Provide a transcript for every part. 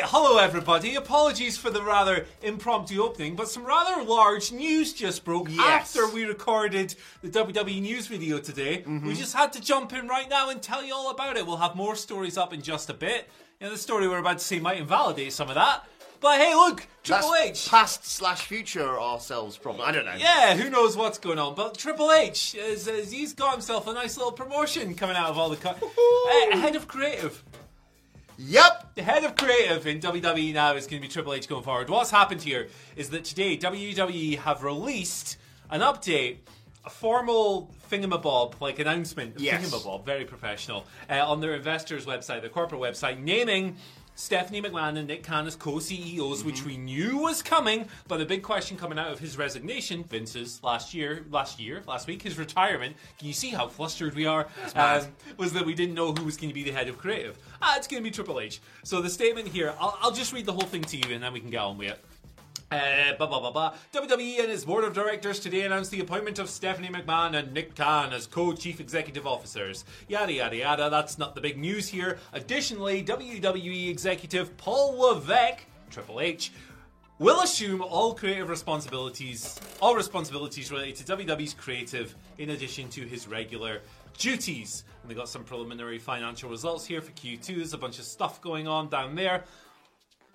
right, hello everybody. Apologies for the rather impromptu opening, but some rather large news just broke Yes. after we recorded the WWE news video today. We just had to jump in right now and tell you all about it. We'll have more stories up in just a bit. You know, the story we're about to see might invalidate some of that. But hey, look, Triple That's H. past slash future ourselves problem. I don't know. Yeah, who knows what's going on? But Triple H, is, is, he's got himself a nice little promotion coming out of all the cut. uh, head of creative. Yep. The head of creative in WWE now is going to be Triple H going forward. What's happened here is that today WWE have released an update, a formal thingamabob, like announcement, Yes. thingamabob, very professional, uh, on their investors' website, their corporate website, naming Stephanie McMahon and Nick Khan as co-CEOs, which we knew was coming. But the big question coming out of his resignation, Vince's last year, last year, last week, his retirement. Can you see how flustered we are? Um, was that we didn't know who was going to be the head of creative. Ah, it's going to be Triple H. So the statement here, I'll, I'll just read the whole thing to you, and then we can get on with it. Uh, blah, blah, blah, blah. WWE and its board of directors today announced the appointment of Stephanie McMahon and Nick Khan as co-chief executive officers. Yada, yada, yada. That's not the big news here. Additionally, WWE executive Paul Levesque, Triple H, will assume all creative responsibilities, all responsibilities related to WWE's creative, in addition to his regular duties. And they got some preliminary financial results here for Q2. There's a bunch of stuff going on down there.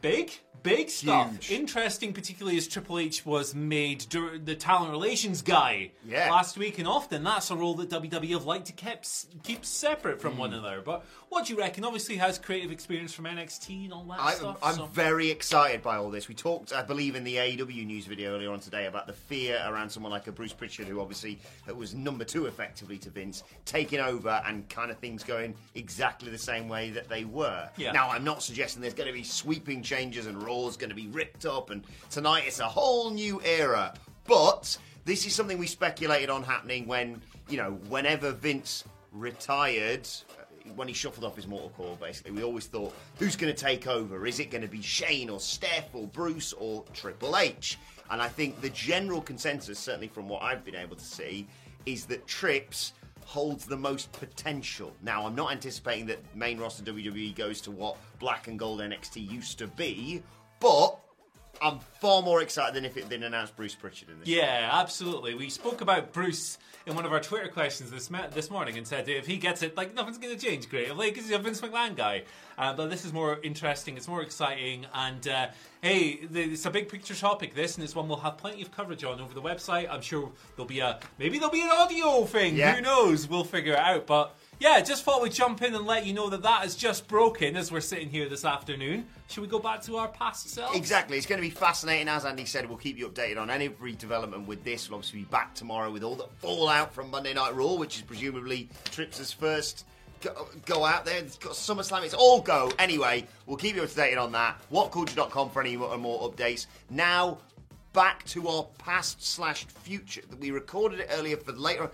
Big, big stuff. Huge. Interesting, particularly as Triple H was made dur- the talent relations guy Yeah. last week, and often that's a role that WWE have liked to keep keep separate Hmm. from one another. But what do you reckon? Obviously, has creative experience from NXT and all that I, stuff. I'm so- very excited by all this. We talked, I believe, in the AEW news video earlier on today about the fear around someone like a Bruce Pritchard, who obviously was number two effectively to Vince, taking over and kind of things going exactly the same way that they were. Yeah. Now, I'm not suggesting there's going to be sweeping changes and Raw's going to be ripped up, and tonight it's a whole new era. But this is something we speculated on happening when, you know, whenever Vince retired, uh, when he shuffled off his mortal core, basically, we always thought, who's going to take over? Is it going to be Shane or Steph or Bruce or Triple H? And I think the general consensus, certainly from what I've been able to see, is that Trips holds the most potential. Now, I'm not anticipating that main roster WWE goes to what black and gold NXT used to be, but I'm far more excited than if it had been announced Bruce Pritchard in this. Yeah, absolutely. We spoke about Bruce in one of our Twitter questions this ma- this morning and said if he gets it, like nothing's going to change creatively because he's a Vince McMahon guy. Uh, but this is more interesting. It's more exciting. And uh, hey, the, it's a big picture topic. This and it's one we'll have plenty of coverage on over the website. I'm sure there'll be a maybe there'll be an audio thing. Yeah. Who knows? We'll figure it out. But yeah, just thought we'd jump in and let you know that that has just broken as we're sitting here this afternoon. Should we go back to our past selves? Exactly. It's going to be fascinating. As Andy said, we'll keep you updated on every development with this. We'll obviously be back tomorrow with all the fallout from Monday Night Raw, which is presumably Trips' first go, go out there. It's got SummerSlam. It's all go. Anyway, we'll keep you updated on that. WhatCulture.com for any more, more updates. Now, back to our past slash future. that We recorded it earlier for later.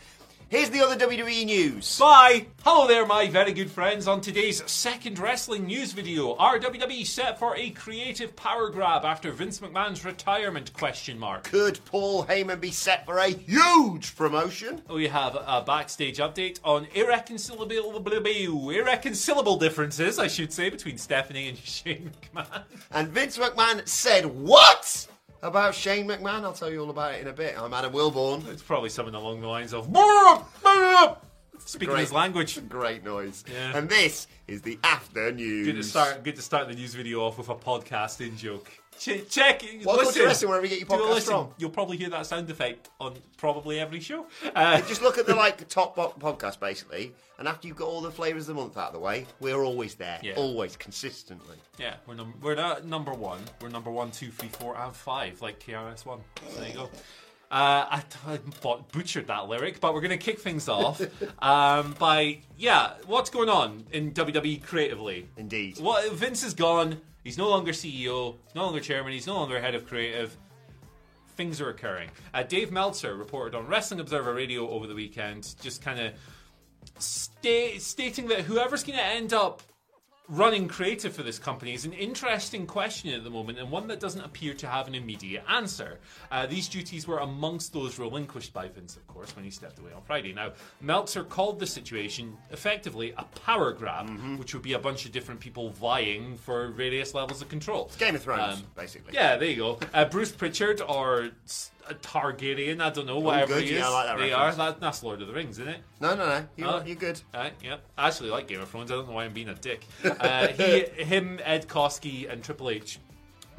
Here's the other WWE news. Bye! Hello there, my very good friends. On today's second wrestling news video, are WWE set for a creative power grab after Vince McMahon's retirement? Question mark. Could Paul Heyman be set for a huge promotion? We have a backstage update on irreconcilable, irreconcilable differences, I should say, between Stephanie and Shane McMahon. And Vince McMahon said what? About Shane McMahon, I'll tell you all about it in a bit. I'm Adam Wilbourn. It's probably something along the lines of speaking Great. his language. Great noise. Yeah. And this is the after news. Good to start. Good to start the news video off with a podcast in joke. Ch- check. Welcome to listen. wherever you get your podcast listen. from. You'll probably hear that sound effect on probably every show. Uh, Just look at the like top bo- podcast basically, and after you've got all the flavors of the month out of the way, we're always there, Yeah. always consistently. yeah, we're num- we're not number one. We're number one, two, three, four, and five, like KRS One. There you go. Uh, I, I butchered that lyric, but we're going to kick things off um, by yeah, what's going on in WWE creatively? Indeed. What Vince is gone. He's no longer CEO. He's no longer chairman. He's no longer head of creative. Things are occurring. Uh, Dave Meltzer reported on Wrestling Observer Radio over the weekend, just kind of sta- stating that whoever's going to end up running creative for this company is an interesting question at the moment and one that doesn't appear to have an immediate answer. Uh, these duties were amongst those relinquished by Vince, of course, when he stepped away on Friday. Now, Meltzer called the situation effectively a power grab, which would be a bunch of different people vying for various levels of control. It's Game of Thrones, Um, basically. Yeah, there you go. Uh, Bruce Pritchard or Uh, Targaryen, I don't know, whatever good, he yeah, is. I like that they reference. are. That, that's Lord of the Rings, isn't it? No, no, no. You, Uh, you're good. Right, yep. I actually like Game of Thrones. I don't know why I'm being a dick. Uh, he, him, Ed Koskey, and Triple H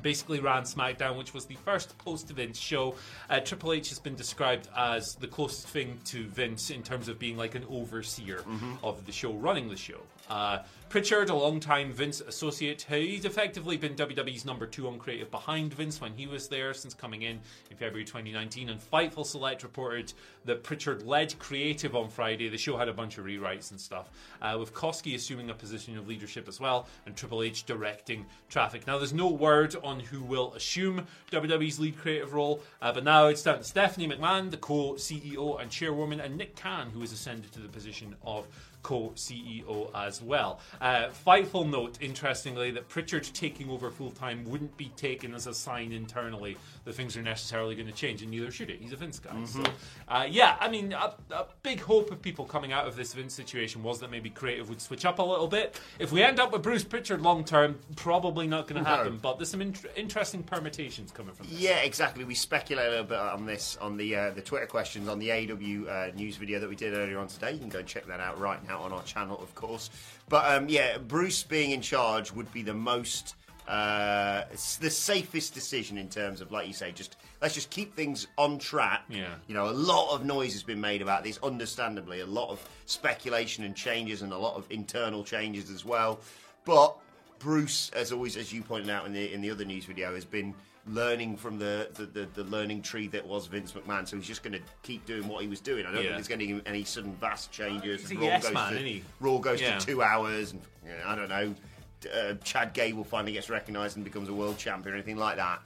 basically ran SmackDown, which was the first post Vince show. Uh, Triple H has been described as the closest thing to Vince in terms of being like an overseer of the show, running the show. Uh, Pritchard, a long-time Vince associate, he's effectively been WWE's number two on creative behind Vince when he was there since coming in in February 2019. And Fightful Select reported that Pritchard led creative on Friday. The show had a bunch of rewrites and stuff, uh, with Koskey assuming a position of leadership as well, and Triple H directing traffic. Now, there's no word on who will assume WWE's lead creative role, uh, but now it's down to Stephanie McMahon, the co-CEO and chairwoman, and Nick Khan, who has ascended to the position of co-CEO as well. Uh, Fightful note, interestingly, that Pritchard taking over full time wouldn't be taken as a sign internally that things are necessarily going to change, and neither should it. He's a Vince guy. So, uh, yeah, I mean, a, a big hope of people coming out of this Vince situation was that maybe creative would switch up a little bit. If we end up with Bruce Pritchard long term, probably not going to No. happen. But there's some int- interesting permutations coming from this. Yeah, exactly. We speculate a little bit on this on the uh, the Twitter questions on the AEW uh, news video that we did earlier on today. You can go and check that out right now on our channel, of course. But um, yeah, Bruce being in charge would be the most. Uh, it's the safest decision in terms of, like you say, just let's just keep things on track. Yeah. You know, a lot of noise has been made about this, understandably, a lot of speculation and changes, and a lot of internal changes as well. But Bruce, as always, as you pointed out in the in the other news video, has been learning from the the, the, the learning tree that was Vince McMahon. So he's just going to keep doing what he was doing. I don't Yeah. think there's going to be any sudden vast changes. He's Raw yes goes man, to? Raw goes Yeah. to two hours, and you know, I don't know. Uh, Chad Gable finally gets recognised and becomes a world champion, or anything like that.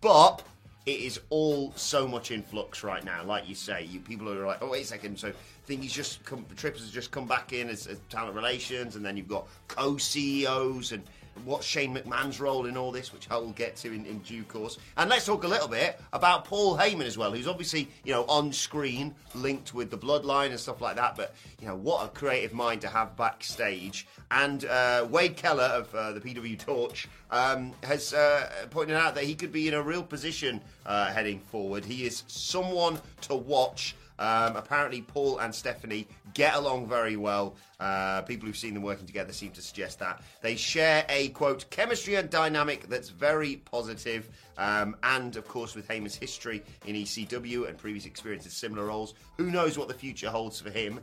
But it is all so much in flux right now. Like you say, you people are like, oh wait a second. So things just come, the Trips has just come back in as, as talent relations, and then you've got co-CEOs and what's Shane McMahon's role in all this, which I will get to in, in due course. And let's talk a little bit about Paul Heyman as well, who's obviously you know on screen linked with the Bloodline and stuff like that. But you know what a creative mind to have backstage. And uh, Wade Keller of uh, the PW Torch um, has uh, pointed out that he could be in a real position uh, heading forward. He is someone to watch. Um, apparently, Paul and Stephanie get along very well. Uh, people who've seen them working together seem to suggest that. They share a, quote, chemistry and dynamic that's very positive. Um, and, of course, with Heyman's history in ECW and previous experience in similar roles, who knows what the future holds for him.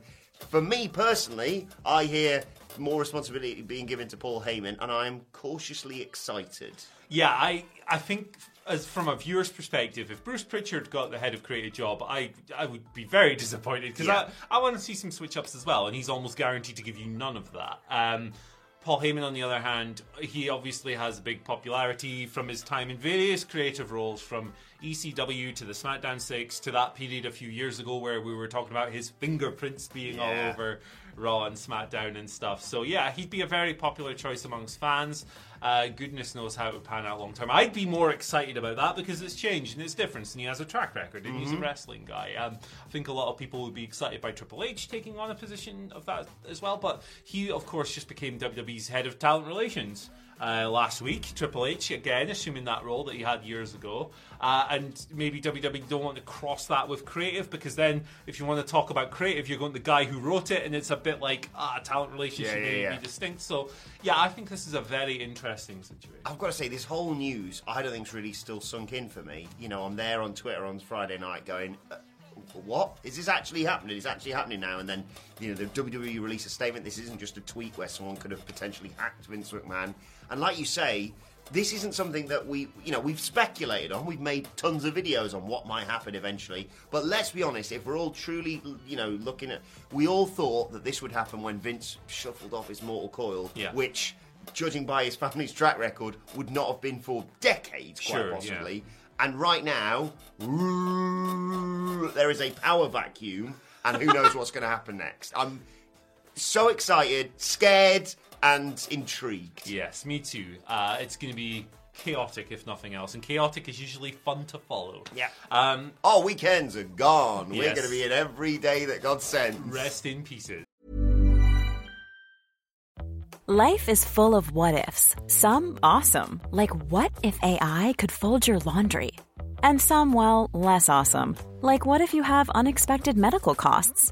For me personally, I hear more responsibility being given to Paul Heyman, and I'm cautiously excited. Yeah, I I think as from a viewer's perspective, if Bruce Pritchard got the head of creative job, I I would be very disappointed because Yeah. I, I want to see some switch ups as well, and he's almost guaranteed to give you none of that. Um, Paul Heyman, on the other hand, he obviously has big popularity from his time in various creative roles, from ECW to the SmackDown 6 to that period a few years ago where we were talking about his fingerprints being Yeah. all over Raw and SmackDown and stuff. So, yeah, he'd be a very popular choice amongst fans. Uh, goodness knows how it would pan out long term. I'd be more excited about that because it's changed and it's different, and he has a track record and he's a wrestling guy. Um, I think a lot of people would be excited by Triple H taking on a position of that as well, but he, of course, just became WWE's head of talent relations. Uh, last week, Triple H again assuming that role that he had years ago, uh, and maybe WWE don't want to cross that with creative because then if you want to talk about creative, you're going to the guy who wrote it, and it's a bit like ah, talent relationship Yeah, yeah, maybe yeah. be distinct. So yeah, I think this is a very interesting situation. I've got to say, this whole news, I don't think's really still sunk in for me. You know, I'm there on Twitter on Friday night going, uh, what? Is this actually happening? It's actually happening now. And then, you know, the WWE release a statement. This isn't just a tweet where someone could have potentially hacked Vince McMahon. And like you say, this isn't something that we, you know, we've speculated on. We've made tons of videos on what might happen eventually. But let's be honest, if we're all truly, you know, looking at, we all thought that this would happen when Vince shuffled off his mortal coil, Yeah. which, judging by his family's track record, would not have been for decades, quite Sure, yeah. possibly. And right now, there is a power vacuum, and who knows what's going to happen next. I'm so excited, scared, and intrigued. Yes, me too. Uh, it's going to be chaotic if nothing else, and chaotic is usually fun to follow. Yeah. Um, Our weekends are gone. We're Yes. going to be in every day that God sends. rest in pieces. Life is full of what ifs. Some awesome, like what if AI could fold your laundry? And some, well, less awesome, like what if you have unexpected medical costs?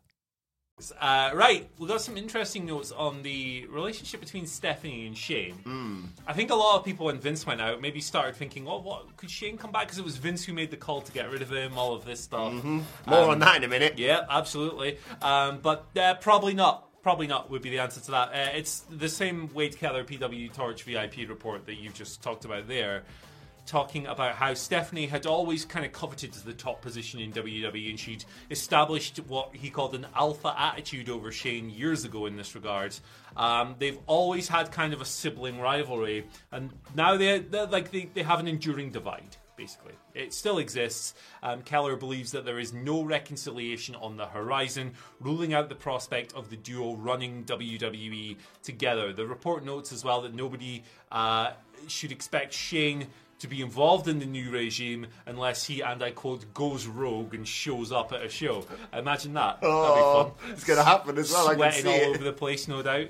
Uh, right, we got some interesting notes on the relationship between Stephanie and Shane. I think a lot of people, when Vince went out, maybe started thinking, "Oh, what could Shane come back?" Because it was Vince who made the call to get rid of him. All of this stuff. More Um, on that in a minute. Yeah, absolutely. Um, but uh, probably not. Probably not would be the answer to that. Uh, it's the same Wade Keller PW Torch VIP report that you've just talked about there, talking about how Stephanie had always kind of coveted the top position in WWE and she'd established what he called an alpha attitude over Shane years ago in this regard. Um, they've always had kind of a sibling rivalry, and now they they're like they, they have an enduring divide basically. It still exists. Um, Keller believes that there is no reconciliation on the horizon, ruling out the prospect of the duo running WWE together. The report notes as well that nobody uh, should expect Shane to be involved in the new regime unless he, and I quote, goes rogue and shows up at a show. Imagine that. Oh, That'd be fun. it's gonna happen as well, Sweating see all it. over the place, no doubt.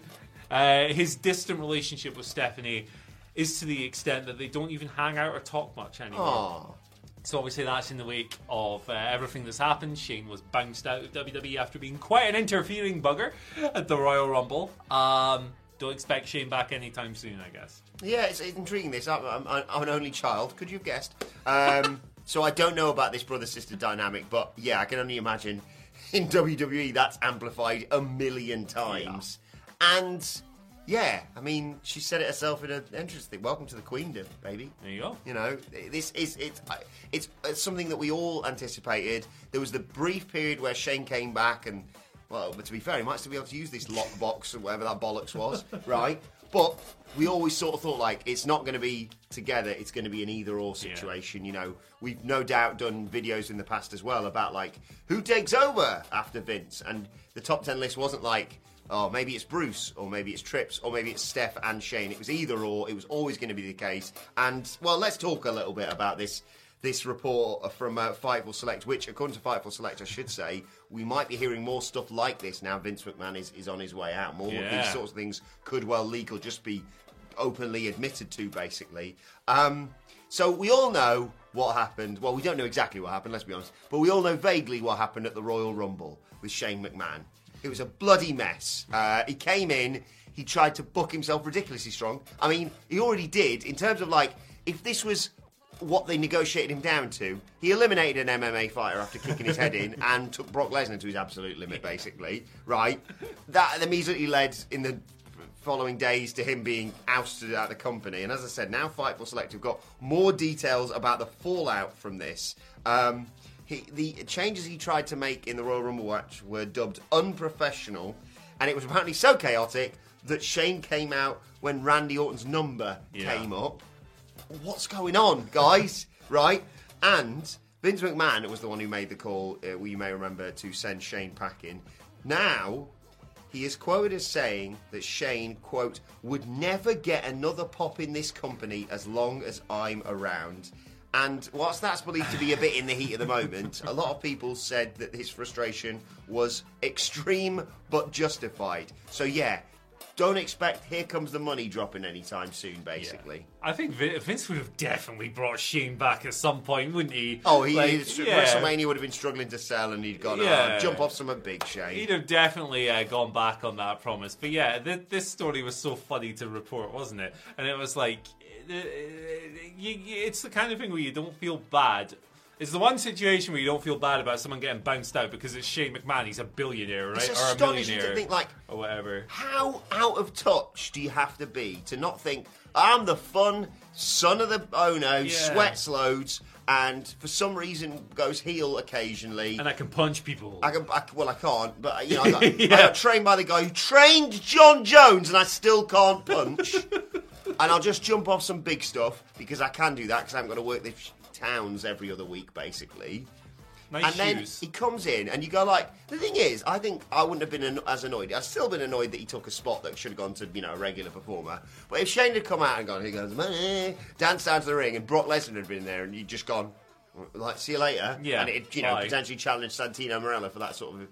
Uh, his distant relationship with Stephanie is to the extent that they don't even hang out or talk much anymore. Aw. So obviously that's in the wake of uh, everything that's happened. Shane was bounced out of WWE after being quite an interfering bugger at the Royal Rumble. Um, don't expect Shane back anytime soon, I guess. Yeah, it's, it's intriguing. This I'm, I'm, I'm an only child. Could you have guessed? Um, so I don't know about this brother sister dynamic, but yeah, I can only imagine in WWE that's amplified a million times. And yeah, I mean, she said it herself in an entrance thing. Welcome to the Queendom, baby. There you go. You know, this is it's it's, it's something that we all anticipated. There was the brief period where Shane came back, and well, but to be fair, he might still be able to use this lockbox or whatever that bollocks was, right? But we always sort of thought like it's not going to be together; it's going to be an either-or situation. You know, we've no doubt done videos in the past as well about like who takes over after Vince, and the top ten list wasn't like oh, maybe it's Bruce, or maybe it's Trips, or maybe it's Steph and Shane. It was either or. It was always going to be the case. And well, let's talk a little bit about this. This report from uh, Fightful Select, which, according to Fightful Select, I should say, we might be hearing more stuff like this now. Vince McMahon is, is on his way out. More of these sorts of things could well or just be openly admitted to, basically. Um, so we all know what happened. Well, we don't know exactly what happened, let's be honest, but we all know vaguely what happened at the Royal Rumble with Shane McMahon. It was a bloody mess. Uh, he came in, he tried to book himself ridiculously strong. I mean, he already did, in terms of like, if this was what they negotiated him down to, he eliminated an MMA fighter after kicking his head in and took Brock Lesnar to his absolute limit, basically. Right? That immediately led in the following days to him being ousted out of the company. And as I said, now Fightful Select have got more details about the fallout from this. Um, he, the changes he tried to make in the Royal Rumble match were dubbed unprofessional, and it was apparently so chaotic that Shane came out when Randy Orton's number Yeah. came up. What's going on, guys? right? And Vince McMahon was the one who made the call, uh, you may remember, to send Shane packing. Now, he is quoted as saying that Shane, quote, would never get another pop in this company as long as I'm around. And whilst that's believed to be a bit in the heat of the moment, a lot of people said that his frustration was extreme but justified. So, yeah, don't expect here comes the money dropping anytime soon, basically. I think Vince would have definitely brought Shane back at some point, wouldn't he? Oh, he, Like, yeah. WrestleMania would have been struggling to sell, and he'd gone, Yeah. oh, jump off some of Big Shane. He'd have definitely uh, gone back on that promise. But yeah, th- this story was so funny to report, wasn't it? And it was like, uh, you- it's the kind of thing where you don't feel bad. It's the one situation where you don't feel bad about someone getting bounced out because it's Shane McMahon. He's a billionaire, right? It's or a astonishing to millionaire, think, like, or whatever. How out of touch do you have to be to not think I'm the fun son of the owner who Yeah. sweats loads and for some reason goes heel occasionally? And I can punch people. I can, I, well, I can't, but you know, I got, I Yeah. got trained by the guy who trained Jon Jones, and I still can't punch. and I'll just jump off some big stuff because I can do that because I haven't got to work these towns every other week, basically. nice and then he comes in, and you go like, the thing is, I think I wouldn't have been an- as annoyed. I've still been annoyed that he took a spot that should have gone to you know a regular performer. But if Shane had come out and gone, he goes, dance down to the ring, and Brock Lesnar had been there, and you'd just gone, like, see you later, Yeah, and it you know bye. potentially challenged Santino Marella for that sort of.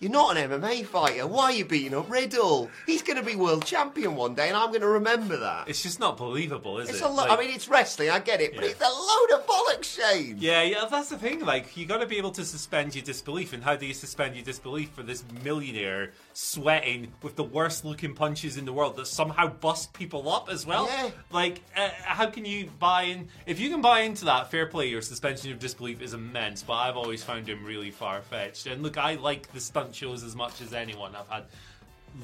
You're not an MMA fighter. Why are you beating up Riddle? He's going to be world champion one day, and I'm going to remember that. it's just not believable, is It's it? a lot. Like- I mean, it's wrestling. I get it, but Yeah. it's a load of bollocks, Shane. Yeah, yeah, that's the thing. Like, you got to be able to suspend your disbelief. And how do you suspend your disbelief for this millionaire sweating with the worst looking punches in the world that somehow bust people up as well? Yeah. Like, uh, how can you buy in? If you can buy into that, fair play. Your suspension of disbelief is immense. But I've always found him really far fetched. And look, I like the stunt shows as much as anyone. I've had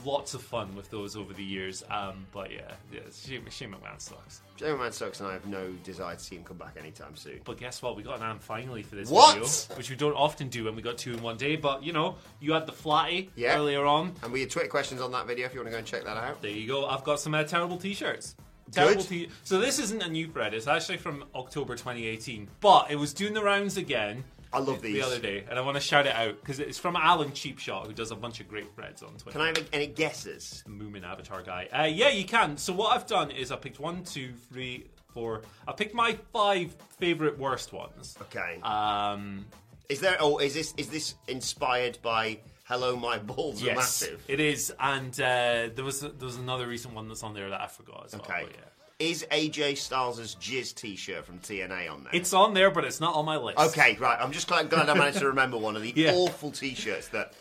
lots of fun with those over the years. Um, but yeah, yeah Shane, Shane McMahon sucks. Jamie Man sucks, and I have no desire to see him come back anytime soon. But guess what? We got an am finally for this What? video, which we don't often do when we got two in one day. But you know, you had the flatty Yeah. earlier on. And we had Twitter questions on that video if you want to go and check that out. There you go. I've got some uh, terrible t-shirts. Terrible Good. t. So this isn't a new thread. It's actually from October 2018, but it was doing the rounds again. I love these. the other day, and I want to shout it out because it's from Alan Cheapshot, who does a bunch of great threads on Twitter. Can I have any guesses? Moomin Avatar guy. Uh, yeah, you can. So what I've done is I picked one, two, three, four. I picked my five favorite worst ones. Okay. Um, is there? Oh, is this is this inspired by "Hello, my balls are massive." it is. And uh, there was there was another recent one that's on there that I forgot as well. Okay. but yeah. Is AJ Styles' Jizz T-shirt from TNA on there? It's on there, but it's not on my list. okay, right. I'm just glad, glad I managed to remember one of the Yeah. awful T-shirts that.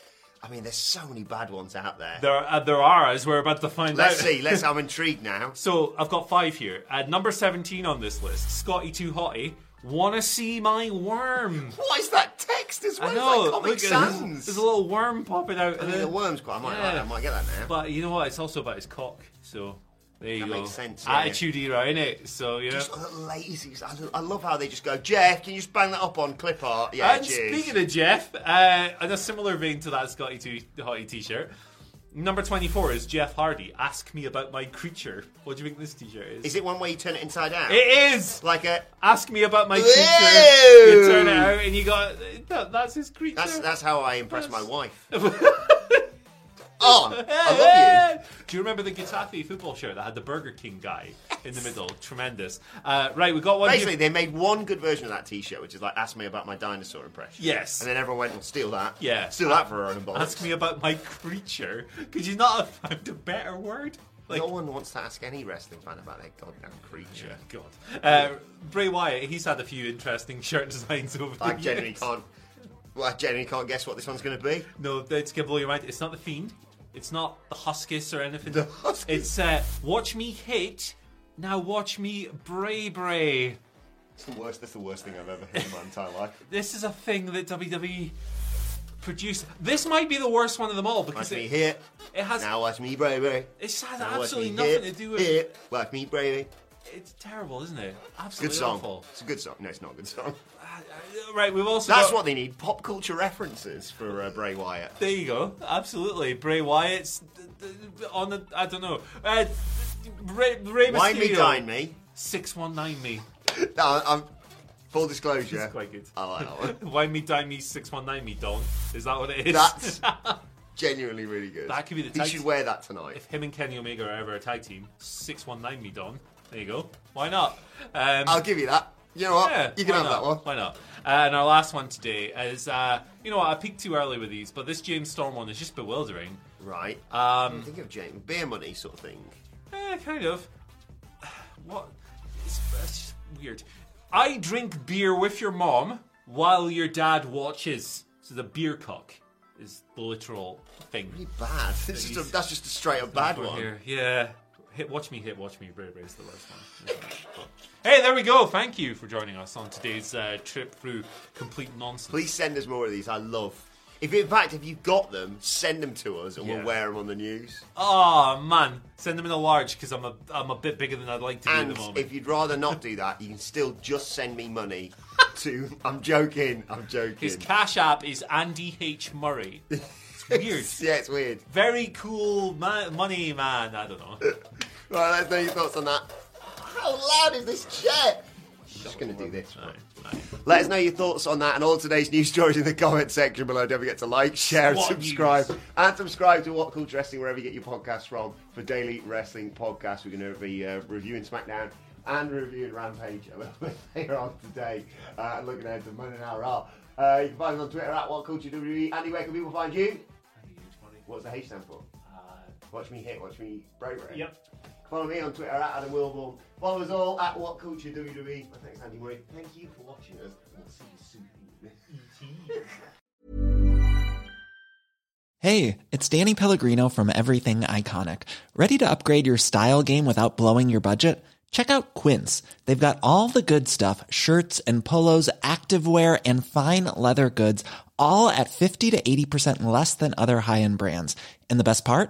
I mean, there's so many bad ones out there. There, uh, there are, as we're about to find out. Let's see. Let's. I'm intrigued now. So I've got five here. At number 17 on this list, Scotty Too Hottie. Wanna see my worm? What is that text as well? I It's know. like Comic look, there's, Sans. there's a little worm popping out. I mean, the worm's quite. I might, Yeah. I might get that now. But you know what? It's also about his cock. So there you That go. makes sense, yeah. Attitude era, innit? So you know. Just lazy. I, I love how they just go, Jeff. Can you just bang that up on clip art? Yeah, and cheers. speaking of Jeff, uh, in a similar vein to that Scotty Too Hottie t-shirt, number 24 is Jeff Hardy. Ask me about my creature. What do you think this t-shirt is? is it one where you turn it inside out? It is. like a. Ask me about my creature. You turn it out and you got that, that's his creature. That's that's how I impress my wife. on. On, I love you. Do you remember the Getafe football shirt that had the Burger King guy in the middle? Tremendous. Uh, right, we got one. Basically, they made one good version of that T-shirt, which is like, "Ask me about my dinosaur impression." Yes. and then everyone went, "Well, steal that." Yeah. steal that for our own bollocks. Ask me about my creature. Could you not have found a better word? Like, no one wants to ask any wrestling fan about their goddamn creature. God. Uh, Bray Wyatt, he's had a few interesting shirt designs over the I years. genuinely can't. Well, I genuinely can't guess what this one's going to be. No, it's gonna blow your mind. It's not the Fiend. It's not the Huskus or anything. The Huskus. It's uh, watch me hit. Now watch me bray bray. It's the worst. That's the worst thing I've ever heard in my entire life. This is a thing that WWE produced. This might be the worst one of them all because Watch me it, hit. it has Now watch me, bray bray. it's has Now watch absolutely me nothing hit, to do with hit. Watch me, baby. It's terrible, isn't it? Good Absolutely song. awful. It's a good song. No, it's not a good song. Right, we've also That's got- what they need. Pop culture references for uh, Bray Wyatt. There you go. Absolutely, Bray Wyatt's on the. I don't know. Uh, Ray, Ray Wine me, dine me. Six one nine me. No, I'm full disclosure. It's quite good. I like that one. Wine me, dine me, six one nine me, Don. Is that what it is? That's genuinely really good. That could be the He tag- should wear that tonight. if him and Kenny Omega are ever a tag team, six one nine me, Don. There you go. Why not? Um, I'll give you that. You know what? Yeah, you can have not? that one. Why not? Uh, and our last one today is, uh, you know what, I peaked too early with these, but this James Storm one is just bewildering. Right. Um, Think of James beer money sort of thing. Eh, kind of. What? It's, it's just weird. I drink beer with your mom while your dad watches. So the beer cock is the literal thing. Really bad. It's just a, that's just a straight up bad one. Here. Yeah. Hit, watch me hit, watch me. Bray Bray's the worst one. Hey, there we go. Thank you for joining us on today's uh, trip through complete nonsense. Please send us more of these. I love. If in fact, if you've got them, send them to us and Yeah. we'll wear them on the news. Oh man, send them in a large because I'm a I'm a bit bigger than I'd like to be at And the moment. if you'd rather not do that, you can still just send me money to. I'm joking. I'm joking. His cash app is Andy H Murray. It's weird. yeah, it's weird. Very cool ma- money man. I don't know. Right, let's know your thoughts on that. How loud is this chair? I'm just going to do this. Right, right. Let us know your thoughts on that and all today's news stories in the comment section below. Don't forget to like, share, and What subscribe. news? And subscribe to What Culture Wrestling wherever you get your podcasts from. For daily wrestling podcasts, we're going to be uh, reviewing SmackDown and reviewing Rampage a little bit later on today. Uh, looking ahead to Monday Night Raw. Uh, you can find us on Twitter at What Culture WWE. Andy, where can people find you? What's the H stand for? Watch me hit, watch me break break. Yep. Follow me on Twitter at Adam Wilbourn. Follow us all at What Culture WWE. My thanks, Andy Murray. Thank you for watching us. We'll see you soon. Hey, it's Danny Pellegrino from Everything Iconic. Ready to upgrade your style game without blowing your budget? Check out Quince. They've got all the good stuff shirts and polos, activewear, and fine leather goods, all at 50 to 80% less than other high end brands. And the best part?